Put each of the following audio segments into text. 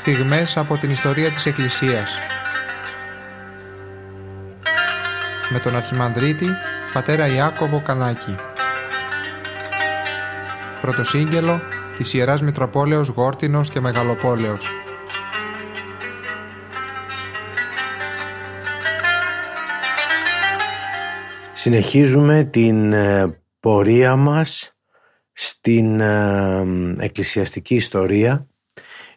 στιγμές από την ιστορία της Εκκλησίας. Με τον Αρχιμανδρίτη, πατέρα Ιάκωβο Κανάκη. Πρωτοσύγγελο της Ιεράς Μητροπόλεως Γόρτινος και Μεγαλοπόλεως. Συνεχίζουμε την ε, πορεία μας στην ε, εκκλησιαστική ιστορία.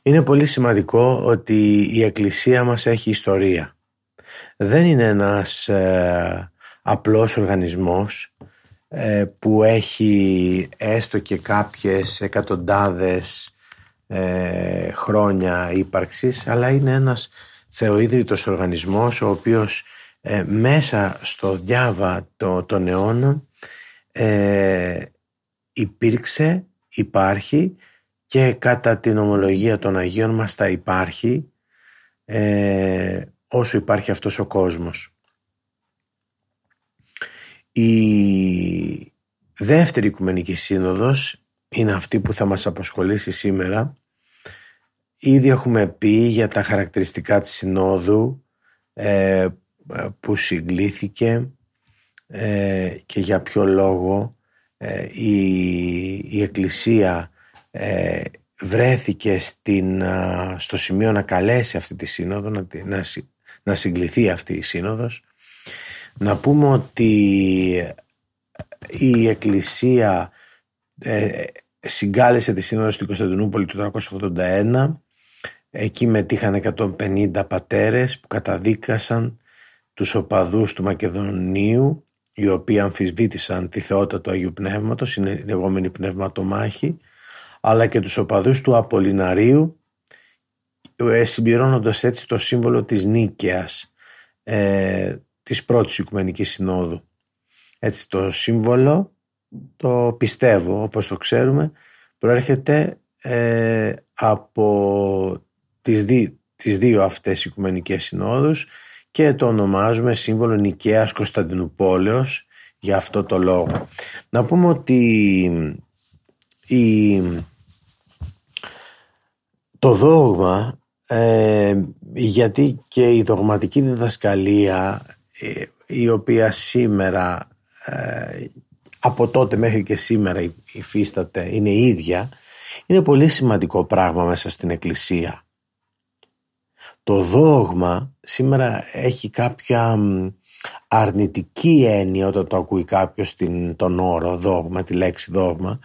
Είναι πολύ σημαντικό ότι η εκκλησία μας έχει ιστορία. Δεν είναι ένας ε, απλός οργανισμός που έχει έστω και κάποιες εκατοντάδες χρόνια ύπαρξης αλλά είναι ένας θεοίδρυτος οργανισμός ο οποίος ε, μέσα στο διάβα το, των αιώνων ε, υπήρξε, υπάρχει και κατά την ομολογία των Αγίων μας θα υπάρχει ε, όσο υπάρχει αυτός ο κόσμος. Η δεύτερη Οικουμενική Σύνοδος είναι αυτή που θα μας απασχολήσει σήμερα. Ήδη έχουμε πει για τα χαρακτηριστικά της Συνόδου ε, ε, που συγκλήθηκε ε, και για ποιο λόγο ε, η, Εκκλησία βρέθηκε στην, στο σημείο να καλέσει αυτή τη σύνοδο, να, να, να συγκληθεί αυτή η σύνοδος. Να πούμε ότι η Εκκλησία συγκάλεσε τη σύνοδο στην Κωνσταντινούπολη του 1981 Εκεί μετήχαν 150 πατέρες που καταδίκασαν τους οπαδούς του Μακεδονίου οι οποίοι αμφισβήτησαν τη θεότητα του Αγίου Πνεύματος, είναι η λεγόμενη πνευματομάχη, αλλά και τους οπαδούς του Απολιναρίου, ε, συμπληρώνοντας έτσι το σύμβολο της Νίκαιας, ε, της πρώτης Οικουμενικής Συνόδου. Έτσι το σύμβολο, το πιστεύω όπως το ξέρουμε, προέρχεται ε, από τις, δι, τις δύο αυτές Οικουμενικές Συνόδους και το ονομάζουμε σύμβολο Νικαίας Κωνσταντινούπολεως για αυτό το λόγο. Να πούμε ότι η, το δόγμα ε, γιατί και η δογματική διδασκαλία ε, η οποία σήμερα ε, από τότε μέχρι και σήμερα υφίσταται είναι ίδια είναι πολύ σημαντικό πράγμα μέσα στην εκκλησία το δόγμα σήμερα έχει κάποια αρνητική έννοια όταν το ακούει κάποιος την, τον όρο δόγμα, τη λέξη δόγμα.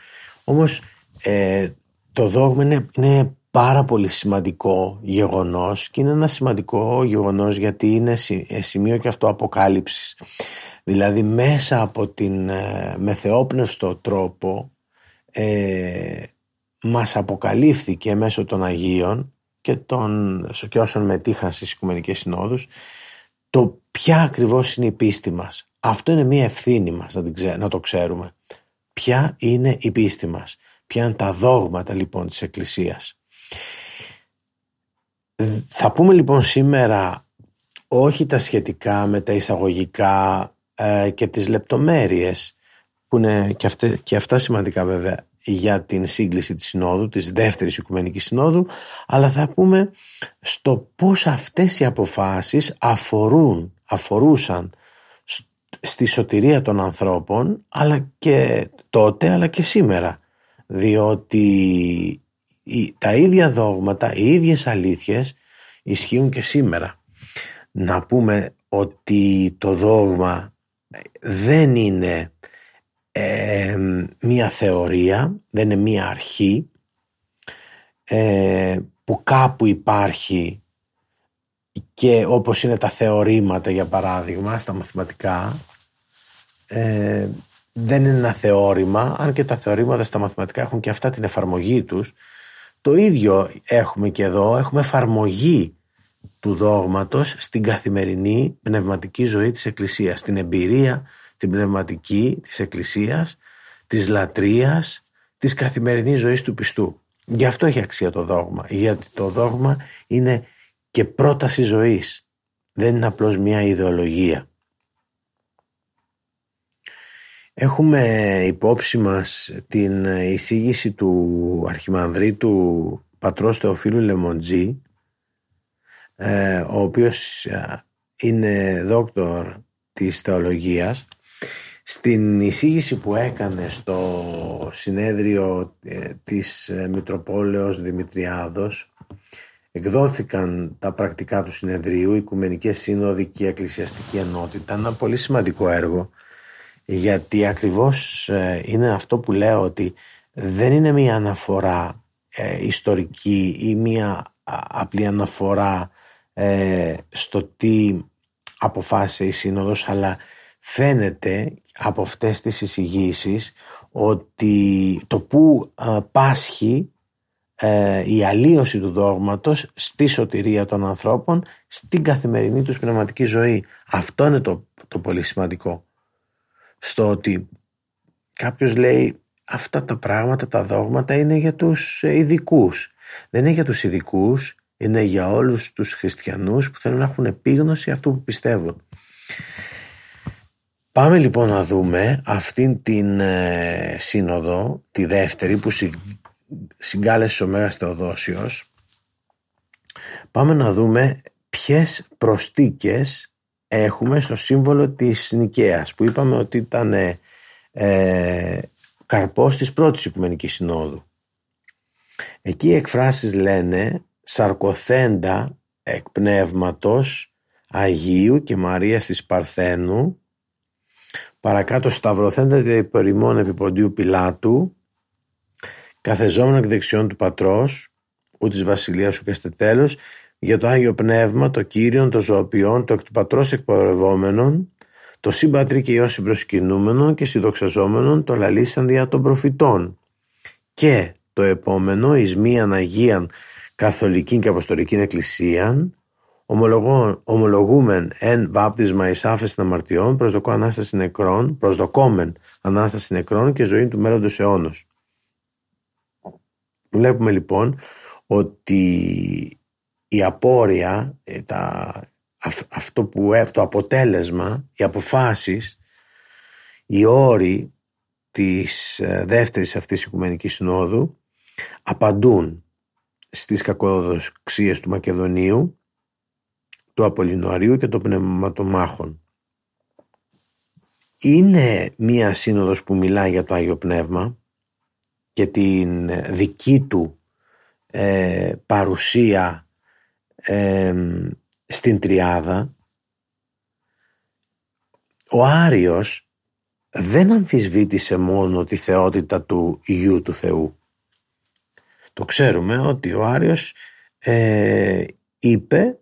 Όμως ε, το δόγμα είναι, πάρα πολύ σημαντικό γεγονός και είναι ένα σημαντικό γεγονός γιατί είναι ε, σημείο και αυτό αποκάλυψης. Δηλαδή μέσα από την ε, μεθεόπνευστο τρόπο ε, μας αποκαλύφθηκε μέσω των Αγίων και, των, και όσων μετήχαν στις Οικουμενικές Συνόδους το ποια ακριβώς είναι η πίστη μας. Αυτό είναι μια ευθύνη μας να, να το ξέρουμε. Ποια είναι η πίστη μας. Ποια είναι τα δόγματα λοιπόν της Εκκλησίας. Θα πούμε λοιπόν σήμερα όχι τα σχετικά με τα εισαγωγικά ε, και τις λεπτομέρειες που είναι και, και αυτά σημαντικά βέβαια για την σύγκληση της Συνόδου, της δεύτερης Οικουμενικής Συνόδου, αλλά θα πούμε στο πώς αυτές οι αποφάσεις αφορούν, αφορούσαν στη σωτηρία των ανθρώπων, αλλά και τότε, αλλά και σήμερα. Διότι τα ίδια δόγματα, οι ίδιες αλήθειες ισχύουν και σήμερα. Να πούμε ότι το δόγμα δεν είναι μία θεωρία, δεν είναι μία αρχή ε, που κάπου υπάρχει και όπως είναι τα θεωρήματα για παράδειγμα στα μαθηματικά ε, δεν είναι ένα θεώρημα αν και τα θεωρήματα στα μαθηματικά έχουν και αυτά την εφαρμογή τους το ίδιο έχουμε και εδώ έχουμε εφαρμογή του δόγματος στην καθημερινή πνευματική ζωή της Εκκλησίας στην εμπειρία την πνευματική της Εκκλησίας, της λατρείας, της καθημερινής ζωής του πιστού. Γι' αυτό έχει αξία το δόγμα, γιατί το δόγμα είναι και πρόταση ζωής, δεν είναι απλώς μια ιδεολογία. Έχουμε υπόψη μας την εισήγηση του Αρχιμανδρίτου πατρός Θεοφίλου Λεμοντζή ε, ο οποίος ε, είναι δόκτωρ της θεολογίας. Στην εισήγηση που έκανε στο συνέδριο ε, της Μητροπόλεως Δημητριάδος εκδόθηκαν τα πρακτικά του συνεδρίου, Οικουμενικές Σύνοδοι και Εκκλησιαστική Ενότητα, ένα πολύ σημαντικό έργο γιατί ακριβώς είναι αυτό που λέω ότι δεν είναι μια αναφορά ιστορική ή μια απλή αναφορά ε, στο τι αποφάσισε η Σύνοδος αλλά φαίνεται από αυτές τις εισηγήσεις ότι το που ε, πάσχει ε, η αλλίωση του δόγματος στη σωτηρία των ανθρώπων στην καθημερινή τους πνευματική ζωή. Αυτό είναι το, το πολύ σημαντικό. Στο ότι κάποιος λέει αυτά τα πράγματα, τα δόγματα είναι για τους ειδικούς. Δεν είναι για τους ειδικούς, είναι για όλους τους χριστιανούς που θέλουν να έχουν επίγνωση αυτού που πιστεύουν. Πάμε λοιπόν να δούμε αυτήν την ε, σύνοδο, τη δεύτερη που συγκάλεσε ο Μέγας Θεοδόσιος. Πάμε να δούμε ποιες προστίκες έχουμε στο σύμβολο της Νικαίας που είπαμε ότι ήταν ε, ε καρπός της πρώτης Οικουμενικής Συνόδου. Εκεί οι εκφράσεις λένε σαρκοθέντα εκ πνεύματος Αγίου και Μαρίας της Παρθένου παρακάτω σταυρωθέντα υπερημών επιποντίου Πιλάτου καθεζόμενο εκ δεξιών του πατρός ου της βασιλείας σου και στε τέλος για το Άγιο Πνεύμα, το Κύριον, το Ζωοποιόν, το εκ του πατρός εκπορευόμενον το σύμπατρι και ιό συμπροσκυνούμενον και συνδοξαζόμενον το λαλήσαν δια των προφητών και το επόμενο εις μίαν Αγίαν Καθολική και Αποστολική Εκκλησία, ομολογούμεν εν βάπτισμα εις άφεση αμαρτιών, προσδοκώ Ανάσταση νεκρών, προσδοκόμεν Ανάσταση νεκρών και ζωή του μέλλοντος αιώνος. Βλέπουμε λοιπόν ότι η απόρρια, ε, τα, αυτό που το αποτέλεσμα, οι αποφάσεις, οι όροι της ε, δεύτερης αυτής Οικουμενικής Συνόδου απαντούν στις κακοδοξίες του Μακεδονίου, του Απολυνοαρίου και των Πνευματομάχων. Είναι μία σύνοδος που μιλάει για το Άγιο Πνεύμα και την δική του ε, παρουσία ε, στην Τριάδα. Ο Άριος δεν αμφισβήτησε μόνο τη θεότητα του Υιού του Θεού το ξέρουμε ότι ο Άριος ε, είπε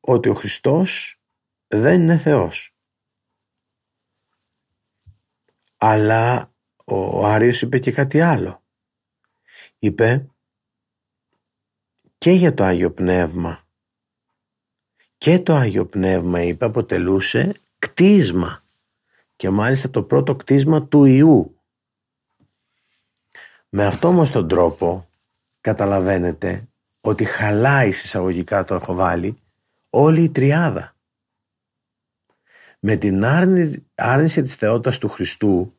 ότι ο Χριστός δεν είναι Θεός. Αλλά ο Άριος είπε και κάτι άλλο. Είπε και για το Άγιο Πνεύμα. Και το Άγιο Πνεύμα είπε αποτελούσε κτίσμα και μάλιστα το πρώτο κτίσμα του Ιού. Με αυτό όμως τον τρόπο καταλαβαίνετε ότι χαλάει συσσαγωγικά το έχω βάλει όλη η τριάδα. Με την άρνηση, άρνηση της θεότητας του Χριστού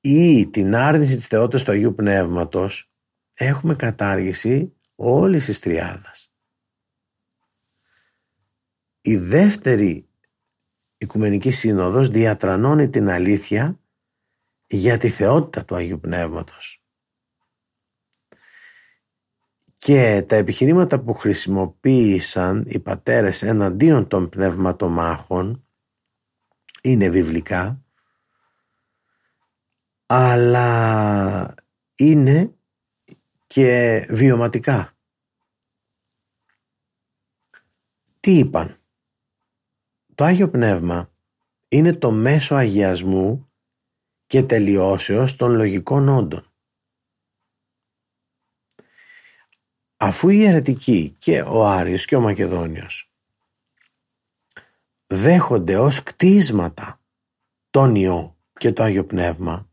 ή την άρνηση της θεότητας του Αγίου Πνεύματος έχουμε κατάργηση όλης της τριάδας. Η δεύτερη Οικουμενική Σύνοδος διατρανώνει την αλήθεια για τη θεότητα του Αγίου Πνεύματος. Και τα επιχειρήματα που χρησιμοποίησαν οι πατέρες εναντίον των πνευματομάχων είναι βιβλικά αλλά είναι και βιωματικά. Τι είπαν; Το Άγιο Πνεύμα είναι το μέσο αγιασμού και τελειώσεως των λογικών όντων. Αφού οι αιρετικοί και ο Άριος και ο Μακεδόνιος δέχονται ως κτίσματα τον Υιό και το Άγιο Πνεύμα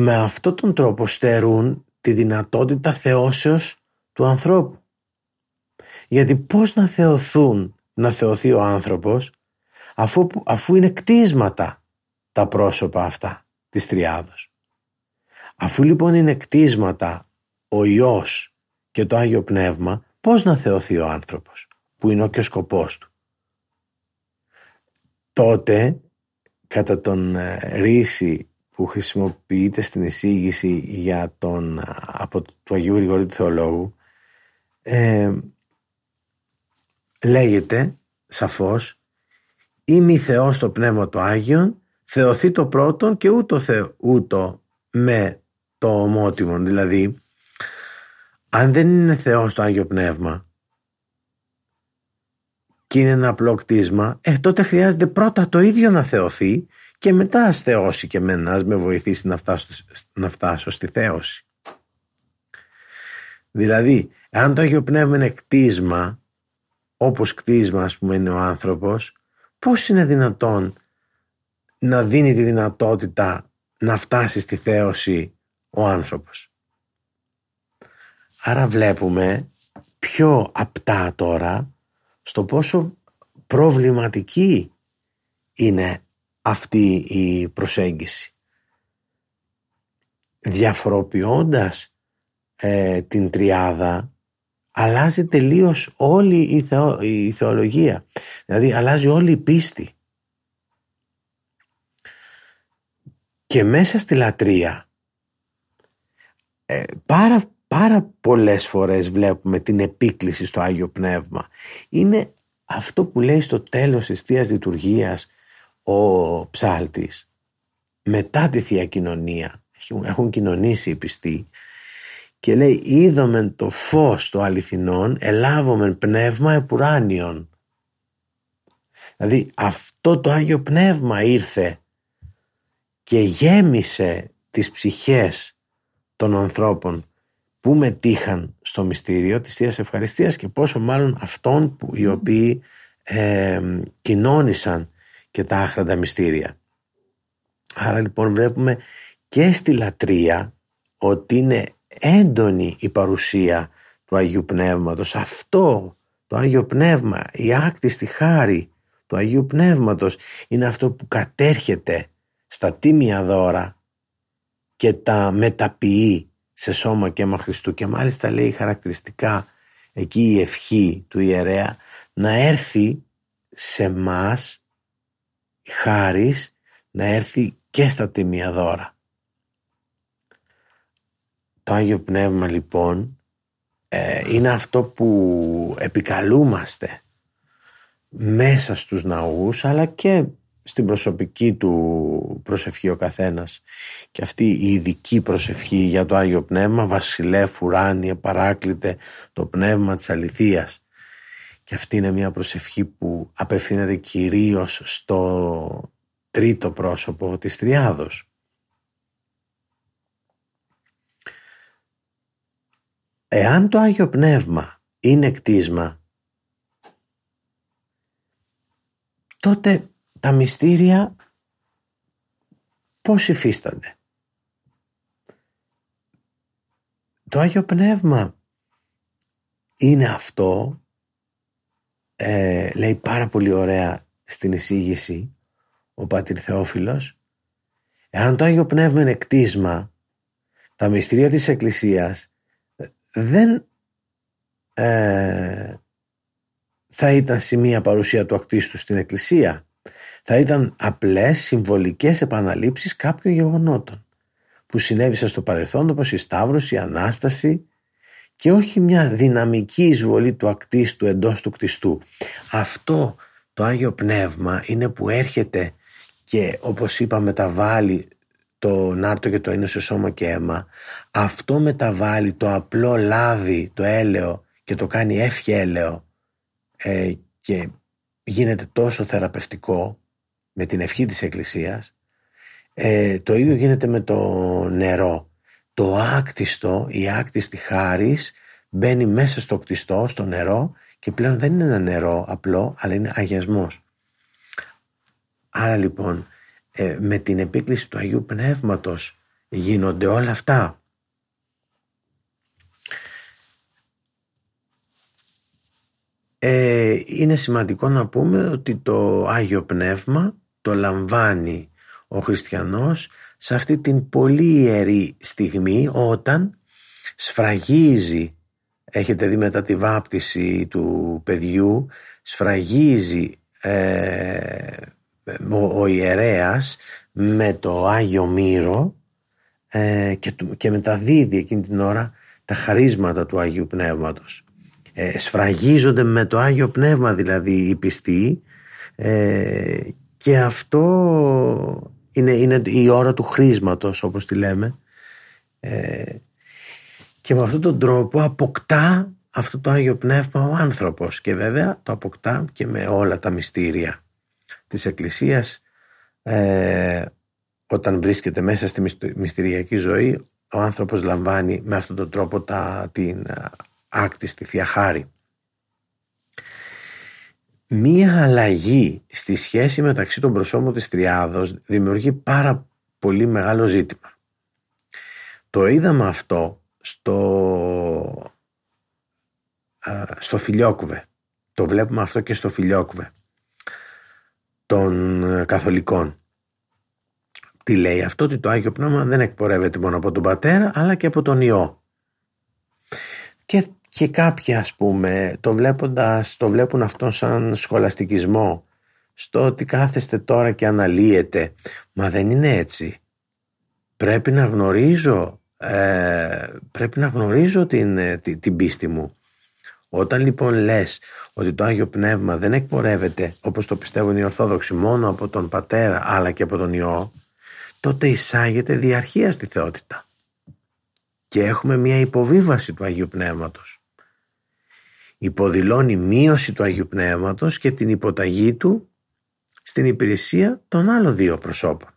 με αυτόν τον τρόπο στερούν τη δυνατότητα θεώσεως του ανθρώπου. Γιατί πώς να θεωθούν, να θεωθεί ο άνθρωπος αφού, αφού είναι κτίσματα τα πρόσωπα αυτά της Τριάδος. Αφού λοιπόν είναι κτίσματα ο Υιός και το Άγιο Πνεύμα πώς να θεωθεί ο άνθρωπος που είναι και ο σκοπός του. Τότε κατά τον ε, ρίση που χρησιμοποιείται στην εισήγηση για τον, από του Αγίου Γρηγορίου του Θεολόγου ε, λέγεται σαφώς «Είμαι Θεός το Πνεύμα του Άγιον, θεωθεί το πρώτον και ούτω, θε, ούτω με το ομότιμον». Δηλαδή, αν δεν είναι Θεός το Άγιο Πνεύμα και είναι ένα απλό κτίσμα, ε, τότε χρειάζεται πρώτα το ίδιο να θεωθεί και μετά ας θεώσει και εμένα, ας με βοηθήσει να φτάσω, να φτάσω στη θέωση. Δηλαδή, αν το Άγιο Πνεύμα είναι κτίσμα, όπως κτίσμα ας πούμε είναι ο άνθρωπος, πώς είναι δυνατόν να δίνει τη δυνατότητα να φτάσει στη θέωση ο άνθρωπος; Άρα βλέπουμε πιο απτά τώρα στο πόσο προβληματική είναι αυτή η προσέγγιση. Διαφοροποιώντας ε, την τριάδα αλλάζει τελείως όλη η, θεο, η θεολογία. Δηλαδή αλλάζει όλη η πίστη. Και μέσα στη λατρεία ε, πάρα, πάρα πολλές φορές βλέπουμε την επίκληση στο Άγιο Πνεύμα. Είναι αυτό που λέει στο τέλος της Θείας Λειτουργίας ο ψάλτης μετά τη Θεία Κοινωνία έχουν κοινωνήσει οι πιστοί και λέει είδομεν το φως το αληθινών ελάβομεν πνεύμα επουράνιον δηλαδή αυτό το Άγιο Πνεύμα ήρθε και γέμισε τις ψυχές των ανθρώπων που μετήχαν στο μυστήριο της Θείας Ευχαριστίας και πόσο μάλλον αυτών που, οι οποίοι ε, κοινώνησαν και τα άχραντα μυστήρια. Άρα λοιπόν βλέπουμε και στη λατρεία ότι είναι έντονη η παρουσία του Αγίου Πνεύματος. Αυτό το Άγιο Πνεύμα, η άκτιστη χάρη του Αγίου Πνεύματος είναι αυτό που κατέρχεται στα τίμια δώρα και τα μεταποιεί σε σώμα και αίμα Χριστού και μάλιστα λέει χαρακτηριστικά εκεί η ευχή του ιερέα να έρθει σε μας χάρις να έρθει και στα τιμία δώρα. Το Άγιο Πνεύμα λοιπόν ε, είναι αυτό που επικαλούμαστε μέσα στους ναούς αλλά και στην προσωπική του προσευχή ο καθένας και αυτή η ειδική προσευχή για το Άγιο Πνεύμα βασιλεύ ουράνιε παράκλητε το πνεύμα της αληθείας και αυτή είναι μια προσευχή που απευθύνεται κυρίως στο τρίτο πρόσωπο της Τριάδος. Εάν το Άγιο Πνεύμα είναι κτίσμα, τότε τα μυστήρια πώς υφίστανται; Το Άγιο Πνεύμα είναι αυτό ε, λέει πάρα πολύ ωραία στην εισήγηση ο Πατήρ Θεόφιλος. Εάν το Άγιο Πνεύμα είναι κτίσμα τα μυστήρια της Εκκλησίας δεν ε, θα ήταν σημεία παρουσία του ακτίστου στην Εκκλησία. Θα ήταν απλές συμβολικές επαναλήψεις κάποιων γεγονότων που συνέβησαν στο παρελθόν όπως η Σταύρωση, η Ανάσταση και όχι μια δυναμική εισβολή του ακτίστου εντός του κτιστού. Αυτό το Άγιο Πνεύμα είναι που έρχεται και όπως είπα μεταβάλλει το νάρτο και το είναι σε σώμα και αίμα. Αυτό μεταβάλλει το απλό λάδι, το έλαιο και το κάνει εύχε ε, και γίνεται τόσο θεραπευτικό με την ευχή της Εκκλησίας. Ε, το ίδιο γίνεται με το νερό το άκτιστο, η άκτιστη χάρις μπαίνει μέσα στο κτιστό, στο νερό και πλέον δεν είναι ένα νερό απλό, αλλά είναι αγιασμός. Άρα λοιπόν ε, με την επίκληση του Αγίου Πνεύματος γίνονται όλα αυτά. Ε, είναι σημαντικό να πούμε ότι το Άγιο Πνεύμα το λαμβάνει ο χριστιανός σε αυτή την πολύ ιερή στιγμή όταν σφραγίζει έχετε δει μετά τη βάπτιση του παιδιού σφραγίζει ε, ο, ο ιερέας με το Άγιο Μύρο ε, και, και μεταδίδει εκείνη την ώρα τα χαρίσματα του Αγίου Πνεύματος. Ε, σφραγίζονται με το Άγιο Πνεύμα δηλαδή οι πιστοί ε, και αυτό είναι, είναι η ώρα του χρήσματος όπως τη λέμε. Ε, και με αυτόν τον τρόπο αποκτά αυτό το Άγιο Πνεύμα ο άνθρωπος. Και βέβαια το αποκτά και με όλα τα μυστήρια της Εκκλησίας. Ε, όταν βρίσκεται μέσα στη μυστηριακή ζωή ο άνθρωπος λαμβάνει με αυτόν τον τρόπο τα, την άκτιστη Θεία Χάρη. Μία αλλαγή στη σχέση μεταξύ των προσώπων της Τριάδος δημιουργεί πάρα πολύ μεγάλο ζήτημα. Το είδαμε αυτό στο, στο Φιλιόκουβε. Το βλέπουμε αυτό και στο Φιλιόκουβε των καθολικών. Τι λέει αυτό; Ότι το Άγιο Πνεύμα δεν εκπορεύεται μόνο από τον Πατέρα αλλά και από τον Υιό. Και, και κάποιοι ας πούμε το, βλέποντας, το βλέπουν αυτό σαν σχολαστικισμό στο ότι κάθεστε τώρα και αναλύετε. Μα δεν είναι έτσι. Πρέπει να γνωρίζω, ε, πρέπει να γνωρίζω την, ε, την, την πίστη μου. Όταν λοιπόν λες ότι το Άγιο Πνεύμα δεν εκπορεύεται όπως το πιστεύουν οι Ορθόδοξοι μόνο από τον Πατέρα αλλά και από τον Υιό τότε εισάγεται διαρχία στη θεότητα και έχουμε μια υποβίβαση του Αγίου Πνεύματος. Υποδηλώνει μείωση του Αγίου Πνεύματος και την υποταγή του στην υπηρεσία των άλλων δύο προσώπων.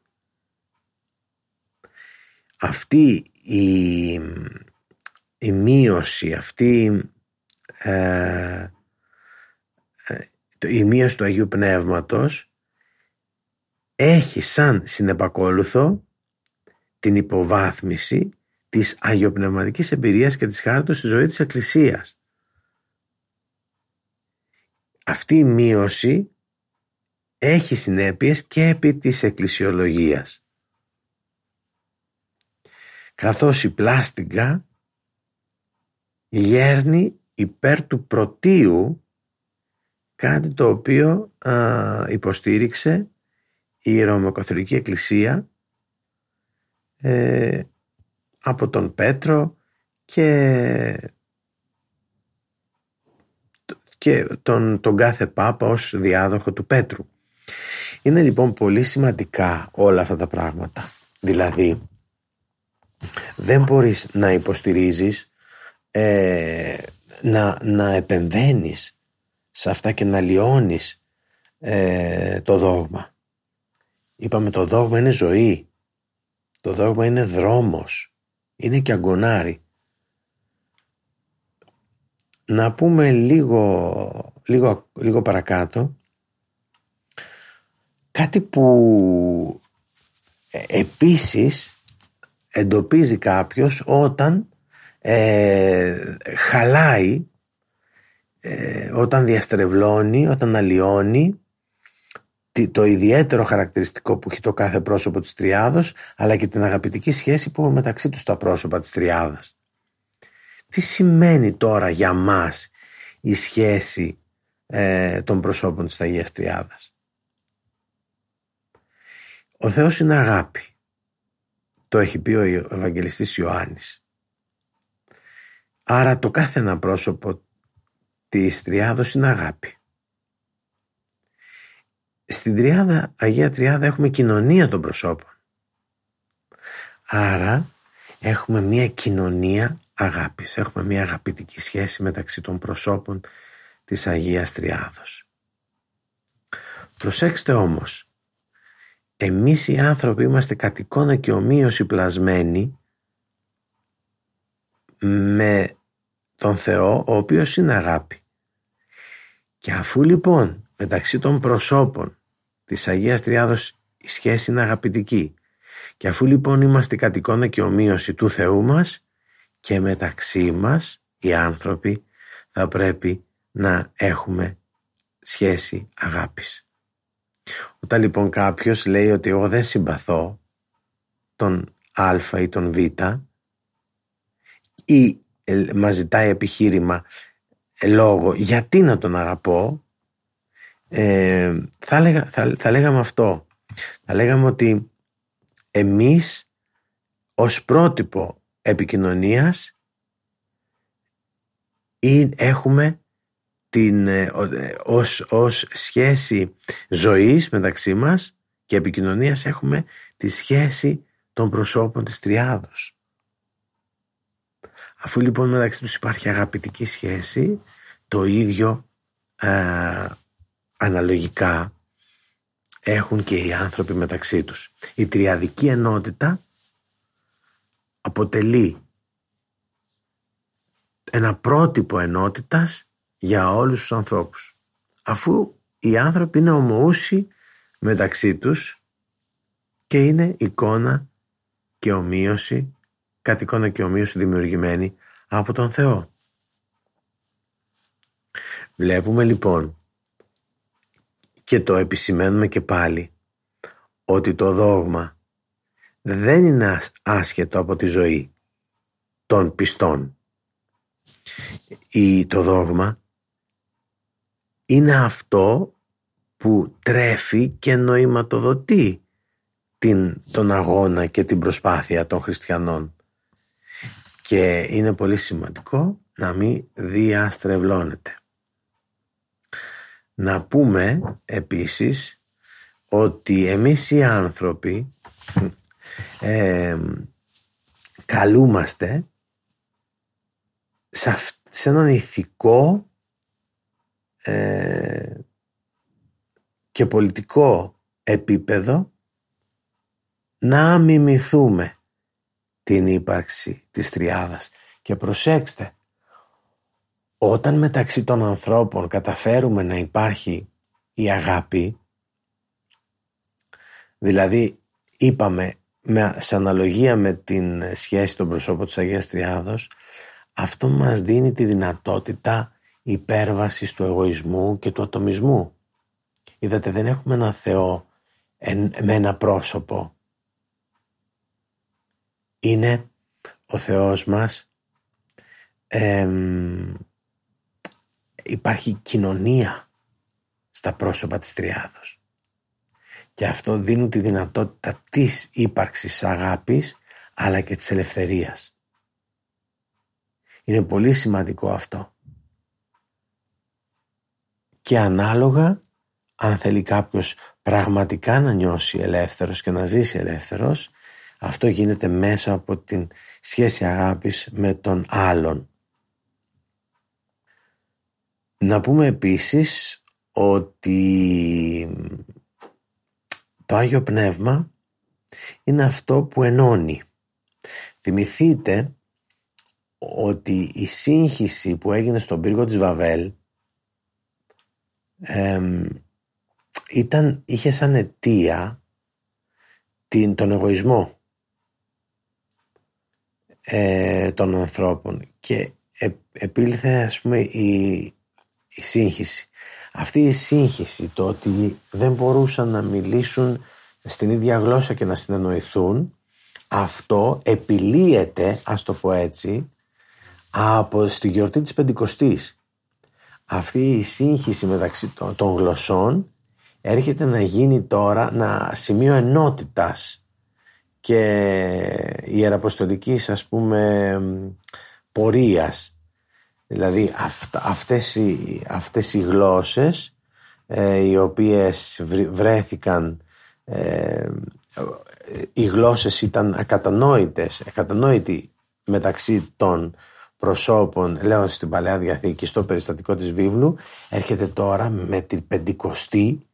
Αυτή η, η μείωση, αυτή ε, ε, η μείωση του Αγίου Πνεύματος έχει σαν συνεπακόλουθο την υποβάθμιση της αγιοπνευματικής εμπειρίας και της χάρτος στη ζωή της Εκκλησίας. Αυτή η μείωση έχει συνέπειες και επί της εκκλησιολογίας. Καθώς η πλάστιγκα γέρνει υπέρ του πρωτίου κάτι το οποίο υποστήριξε η Ρωμαιοκαθολική Εκκλησία ε, από τον Πέτρο και, και τον, τον κάθε Πάπα ως διάδοχο του Πέτρου. Είναι λοιπόν πολύ σημαντικά όλα αυτά τα πράγματα. Δηλαδή δεν μπορείς να υποστηρίζεις ε, να, να επεμβαίνεις σε αυτά και να λιώνεις ε, το δόγμα. Είπαμε το δόγμα είναι ζωή. Το δόγμα είναι δρόμος. Είναι και αγκονάρι. Να πούμε λίγο, λίγο, λίγο παρακάτω κάτι που ε, επίσης εντοπίζει κάποιος όταν ε, χαλάει, ε, όταν διαστρεβλώνει, όταν αλλοιώνει το ιδιαίτερο χαρακτηριστικό που έχει το κάθε πρόσωπο της τριάδος αλλά και την αγαπητική σχέση που έχουν μεταξύ τους τα πρόσωπα της τριάδας. Τι σημαίνει τώρα για μας η σχέση ε, των προσώπων της Αγίας Τριάδας; Ο Θεός είναι αγάπη. Το έχει πει ο Ευαγγελιστής Ιωάννης. Άρα το κάθε ένα πρόσωπο της Τριάδος είναι αγάπη. Στην Τριάδα, Αγία Τριάδα έχουμε κοινωνία των προσώπων. Άρα έχουμε μια κοινωνία αγάπης. Έχουμε μια αγαπητική σχέση μεταξύ των προσώπων της Αγίας Τριάδος. Προσέξτε όμως, εμείς οι άνθρωποι είμαστε κατ' εικόνα και ομοίωση πλασμένοι με τον Θεό ο οποίος είναι αγάπη. Και αφού λοιπόν μεταξύ των προσώπων της Αγίας Τριάδος η σχέση είναι αγαπητική και αφού λοιπόν είμαστε κατ' εικόνα και ομοίωση του Θεού μας και μεταξύ μας οι άνθρωποι θα πρέπει να έχουμε σχέση αγάπης. Όταν λοιπόν κάποιος λέει ότι εγώ δεν συμπαθώ τον Α ή τον Β ή ε, μας ζητάει επιχείρημα ε, λόγο γιατί να τον αγαπώ ε, θα, λέγα, θα, θα λέγαμε αυτό θα λέγαμε ότι εμείς ως πρότυπο επικοινωνίας ή έχουμε την, ε, ως, ως σχέση ζωής μεταξύ μας και επικοινωνίας έχουμε τη σχέση των προσώπων της τριάδος. Αφού λοιπόν μεταξύ τους υπάρχει αγαπητική σχέση, το ίδιο ε, αναλογικά έχουν και οι άνθρωποι μεταξύ τους. Η τριαδική ενότητα αποτελεί ένα πρότυπο ενότητας για όλους τους ανθρώπους. Αφού οι άνθρωποι είναι ομοούσιοι μεταξύ τους και είναι εικόνα και ομοίωση, κατ' εικόνα και ομοίωση δημιουργημένη από τον Θεό. Βλέπουμε λοιπόν και το επισημαίνουμε και πάλι ότι το δόγμα δεν είναι άσχετο από τη ζωή των πιστών. Ή το δόγμα είναι αυτό που τρέφει και νοηματοδοτεί την, τον αγώνα και την προσπάθεια των χριστιανών. Και είναι πολύ σημαντικό να μην διαστρεβλώνεται. Να πούμε επίσης ότι εμείς οι άνθρωποι ε, καλούμαστε σε, σε έναν ηθικό ε, και πολιτικό επίπεδο να μιμηθούμε την ύπαρξη της τριάδας. Και προσέξτε όταν μεταξύ των ανθρώπων καταφέρουμε να υπάρχει η αγάπη δηλαδή είπαμε με, σε αναλογία με την σχέση των προσώπων της Αγίας Τριάδος αυτό μας δίνει τη δυνατότητα υπέρβασης του εγωισμού και του ατομισμού. Είδατε δεν έχουμε ένα Θεό με ένα πρόσωπο. Είναι ο Θεός μας υπάρχει κοινωνία στα πρόσωπα της Τριάδος. Και αυτό δίνουν τη δυνατότητα της ύπαρξης αγάπης αλλά και της ελευθερίας. Είναι πολύ σημαντικό αυτό. Και ανάλογα αν θέλει κάποιος πραγματικά να νιώσει ελεύθερος και να ζήσει ελεύθερος αυτό γίνεται μέσα από την σχέση αγάπης με τον άλλον. Να πούμε επίσης ότι το Άγιο Πνεύμα είναι αυτό που ενώνει. Θυμηθείτε ότι η σύγχυση που έγινε στον πύργο της Βαβέλ ήταν, είχε σαν αιτία την, τον εγωισμό ε, των ανθρώπων και ε, επήλθε ας πούμε η, η σύγχυση. Αυτή η σύγχυση, το ότι δεν μπορούσαν να μιλήσουν στην ίδια γλώσσα και να συνεννοηθούν, αυτό επιλύεται, ας το πω έτσι, από στη γιορτή της Πεντηκοστής. Αυτή η σύγχυση μεταξύ των, των γλωσσών έρχεται να γίνει τώρα να σημείο ενότητας και ιεραποστολικής ας πούμε πορείας Δηλαδή αυτές, οι, αυτές οι γλώσσες ε, οι οποίες βρέθηκαν ε, οι γλώσσες ήταν ακατανόητες, ακατανόητοι μεταξύ των προσώπων, λέω στην Παλαιά Διαθήκη, στο περιστατικό της βίβλου, έρχεται τώρα με την πεντηκοστή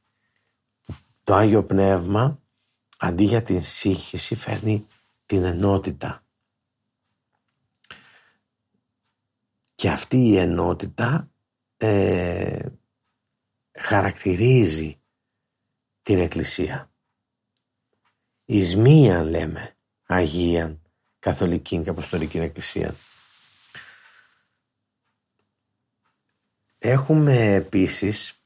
το Άγιο Πνεύμα αντί για την σύγχυση φέρνει την ενότητα. Και αυτή η ενότητα ε, χαρακτηρίζει την Εκκλησία. Εις μίαν λέμε Αγίαν Καθολική και Αποστολική Εκκλησία. Έχουμε επίσης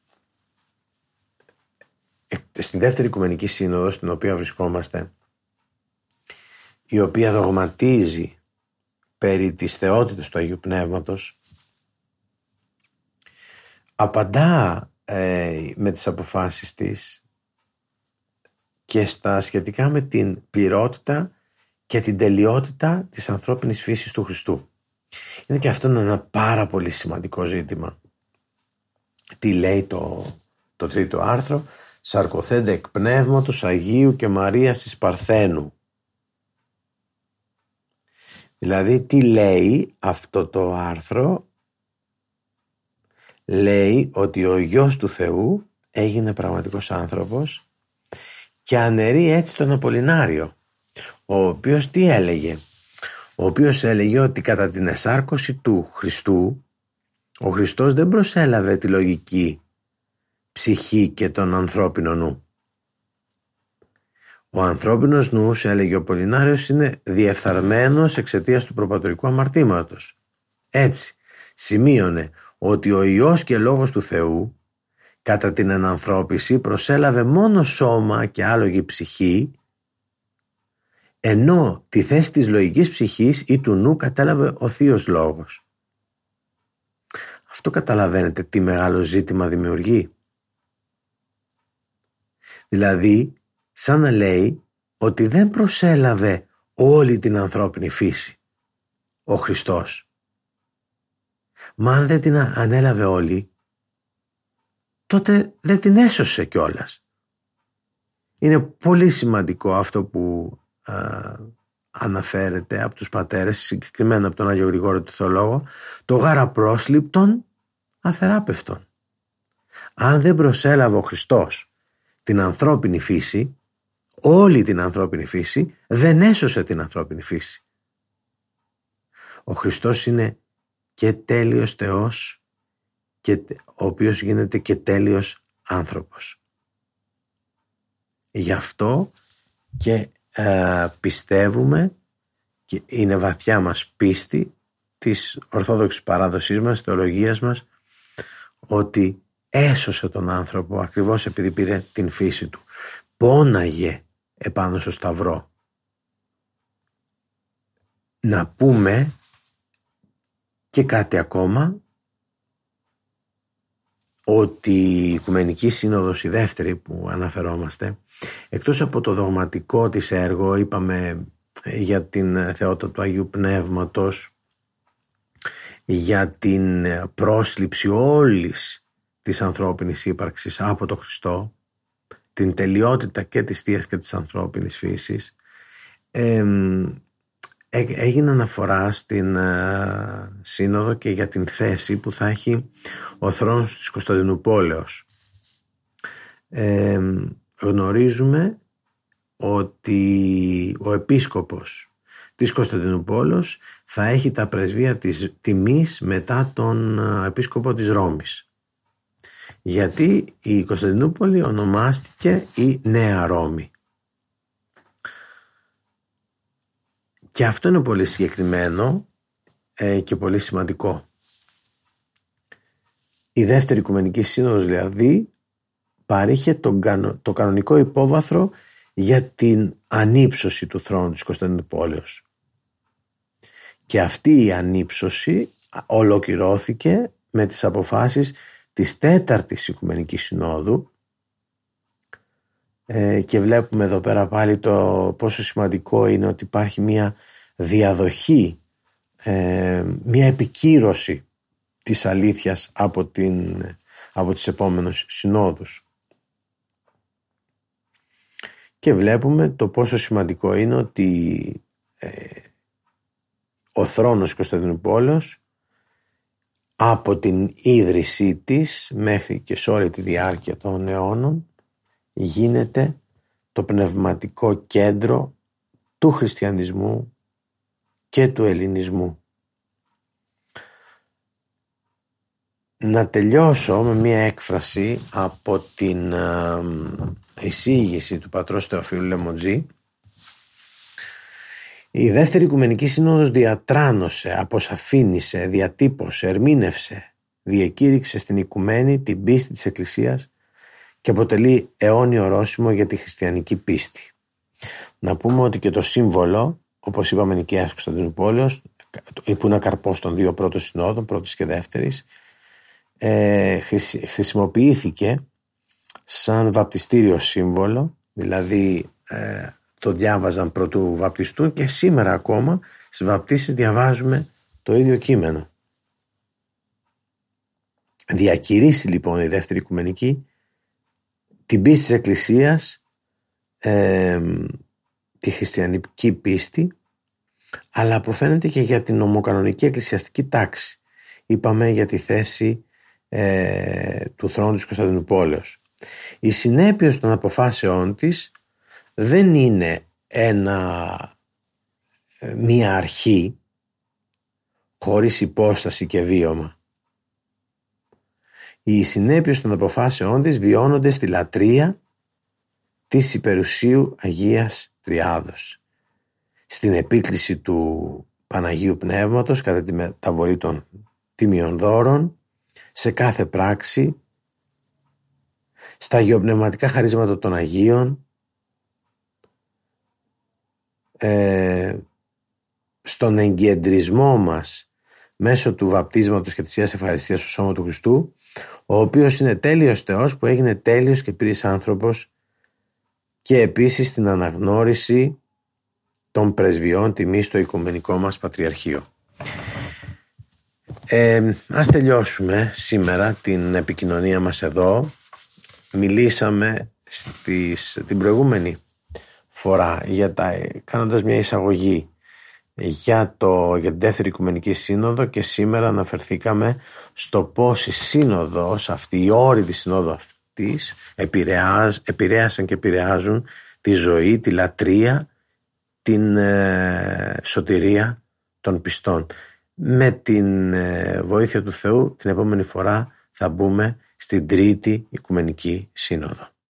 ε, στην δεύτερη Οικουμενική Σύνοδο στην οποία βρισκόμαστε η οποία δογματίζει περί της θεότητας του Αγίου Πνεύματος απαντά ε, με τις αποφάσεις της και στα σχετικά με την πληρότητα και την τελειότητα της ανθρώπινης φύσης του Χριστού. Είναι και αυτό ένα πάρα πολύ σημαντικό ζήτημα. Τι λέει το, το τρίτο άρθρο; «Σαρκοθέντε εκ πνεύματος Αγίου και Μαρίας της Παρθένου». Δηλαδή τι λέει αυτό το άρθρο; Λέει ότι ο γιος του Θεού έγινε πραγματικός άνθρωπος και αναιρεί έτσι τον Απολινάριο ο οποίος τι έλεγε; Ο οποίος έλεγε ότι κατά την εσάρκωση του Χριστού ο Χριστός δεν προσέλαβε τη λογική ψυχή και τον ανθρώπινο νου. Ο ανθρώπινος νους, έλεγε ο Πολυνάριος, είναι διεφθαρμένος εξαιτίας του προπατορικού αμαρτήματος. Έτσι, σημείωνε ότι ο Υιός και Λόγος του Θεού κατά την ενανθρώπιση προσέλαβε μόνο σώμα και άλογη ψυχή ενώ τη θέση της λογικής ψυχής ή του νου κατέλαβε ο Θείος Λόγος. Αυτό καταλαβαίνετε τι μεγάλο ζήτημα δημιουργεί. Δηλαδή, σαν να λέει ότι δεν προσέλαβε όλη την ανθρώπινη φύση ο Χριστός. Μα αν δεν την ανέλαβε όλη, τότε δεν την έσωσε κιόλας. Είναι πολύ σημαντικό αυτό που αναφέρεται από τους πατέρες, συγκεκριμένα από τον Άγιο Γρηγόριο του Θεολόγο, το γάρα πρόσληπτον αθεράπευτον. Αν δεν προσέλαβε ο Χριστός την ανθρώπινη φύση, όλη την ανθρώπινη φύση, δεν έσωσε την ανθρώπινη φύση. Ο Χριστός είναι και τέλειος Θεός, και, ο οποίος γίνεται και τέλειος άνθρωπος. Γι' αυτό και ε, πιστεύουμε και είναι βαθιά μας πίστη της Ορθόδοξης παράδοσής μας, της θεολογίας μας ότι έσωσε τον άνθρωπο ακριβώς επειδή πήρε την φύση του. Πόναγε επάνω στο σταυρό. Να πούμε και κάτι ακόμα ότι η Οικουμενική Σύνοδος η δεύτερη που αναφερόμαστε εκτός από το δογματικό της έργο είπαμε για την θεότητα του Αγίου Πνεύματος για την πρόσληψη όλης της ανθρώπινης ύπαρξης από τον Χριστό την τελειότητα και της θείας και της ανθρώπινης φύσης έγινε αναφορά στην ε, σύνοδο και για την θέση που θα έχει ο θρόνος της Κωνσταντινούπολεως. Ε, γνωρίζουμε ότι ο επίσκοπος της Κωνσταντινούπολεως θα έχει τα πρεσβεία της τιμής μετά τον ε, επίσκοπο της Ρώμης. Γιατί η Κωνσταντινούπολη ονομάστηκε η Νέα Ρώμη. Και αυτό είναι πολύ συγκεκριμένο ε, και πολύ σημαντικό. Η δεύτερη Οικουμενική Σύνοδος δηλαδή παρήχε το κανονικό υπόβαθρο για την ανύψωση του θρόνου της Κωνσταντινούπολης. Και αυτή η ανύψωση ολοκληρώθηκε με τις αποφάσεις της τέταρτης Οικουμενικής Συνόδου ε, και βλέπουμε εδώ πέρα πάλι το πόσο σημαντικό είναι ότι υπάρχει μια διαδοχή, ε, μια επικύρωση της αλήθειας από, την, από τις επόμενες συνόδους. Και βλέπουμε το πόσο σημαντικό είναι ότι ε, ο θρόνος Κωνσταντινούπολος από την ίδρυσή της μέχρι και σε όλη τη διάρκεια των αιώνων γίνεται το πνευματικό κέντρο του χριστιανισμού και του ελληνισμού. Να τελειώσω με μία έκφραση από την εισήγηση του πατρός Θεοφίλου Λεμοντζή. Η δεύτερη Οικουμενική Σύνοδος διατράνωσε, αποσαφήνισε, διατύπωσε, ερμήνευσε, διακήρυξε στην οικουμένη την πίστη της Εκκλησίας και αποτελεί αιώνιο ορόσημο για τη χριστιανική πίστη. Να πούμε ότι και το σύμβολο, όπως είπαμε Νικαίας Κωνσταντινούπολεως, που είναι καρπός των δύο πρώτων συνόδων, πρώτης και δεύτερης, ε, χρησιμοποιήθηκε σαν βαπτιστήριο σύμβολο, δηλαδή ε, το διάβαζαν πρωτού βαπτιστούν και σήμερα ακόμα στις βαπτίσεις διαβάζουμε το ίδιο κείμενο. Διακηρύσει λοιπόν η δεύτερη οικουμενική την πίστη της Εκκλησίας, ε, τη χριστιανική πίστη, αλλά προφαίνεται και για την ομοκανονική εκκλησιαστική τάξη. Είπαμε για τη θέση ε, του θρόνου της Κωνσταντινούπολεως. Η συνέπεια των αποφάσεών της δεν είναι ένα, ε, μία αρχή χωρίς υπόσταση και βίωμα. Οι συνέπειες των αποφάσεών της βιώνονται στη λατρεία της υπερουσίου Αγίας Τριάδος. Στην επίκληση του Παναγίου Πνεύματος κατά τη μεταβολή των τιμιών δώρων, σε κάθε πράξη, στα γεωπνευματικά χαρίσματα των Αγίων, ε, στον εγκεντρισμό μας μέσω του βαπτίσματος και της Ιας Ευχαριστίας στο σώμα του Χριστού ο οποίος είναι τέλειος Θεός που έγινε τέλειος και πλήρης άνθρωπος και επίσης την αναγνώριση των πρεσβειών τιμή στο οικουμενικό μας Πατριαρχείο. Ε, ας τελειώσουμε σήμερα την επικοινωνία μας εδώ. Μιλήσαμε στις, την προηγούμενη φορά για τα, κάνοντας μια εισαγωγή για, το, για την δεύτερη Οικουμενική Σύνοδο και σήμερα αναφερθήκαμε στο πώς η Σύνοδος αυτή, η όρη της Συνόδου αυτής επηρέασαν και επηρεάζουν τη ζωή, τη λατρεία, την ε, σωτηρία των πιστών. Με την ε, βοήθεια του Θεού την επόμενη φορά θα μπούμε στην Τρίτη Οικουμενική Σύνοδο.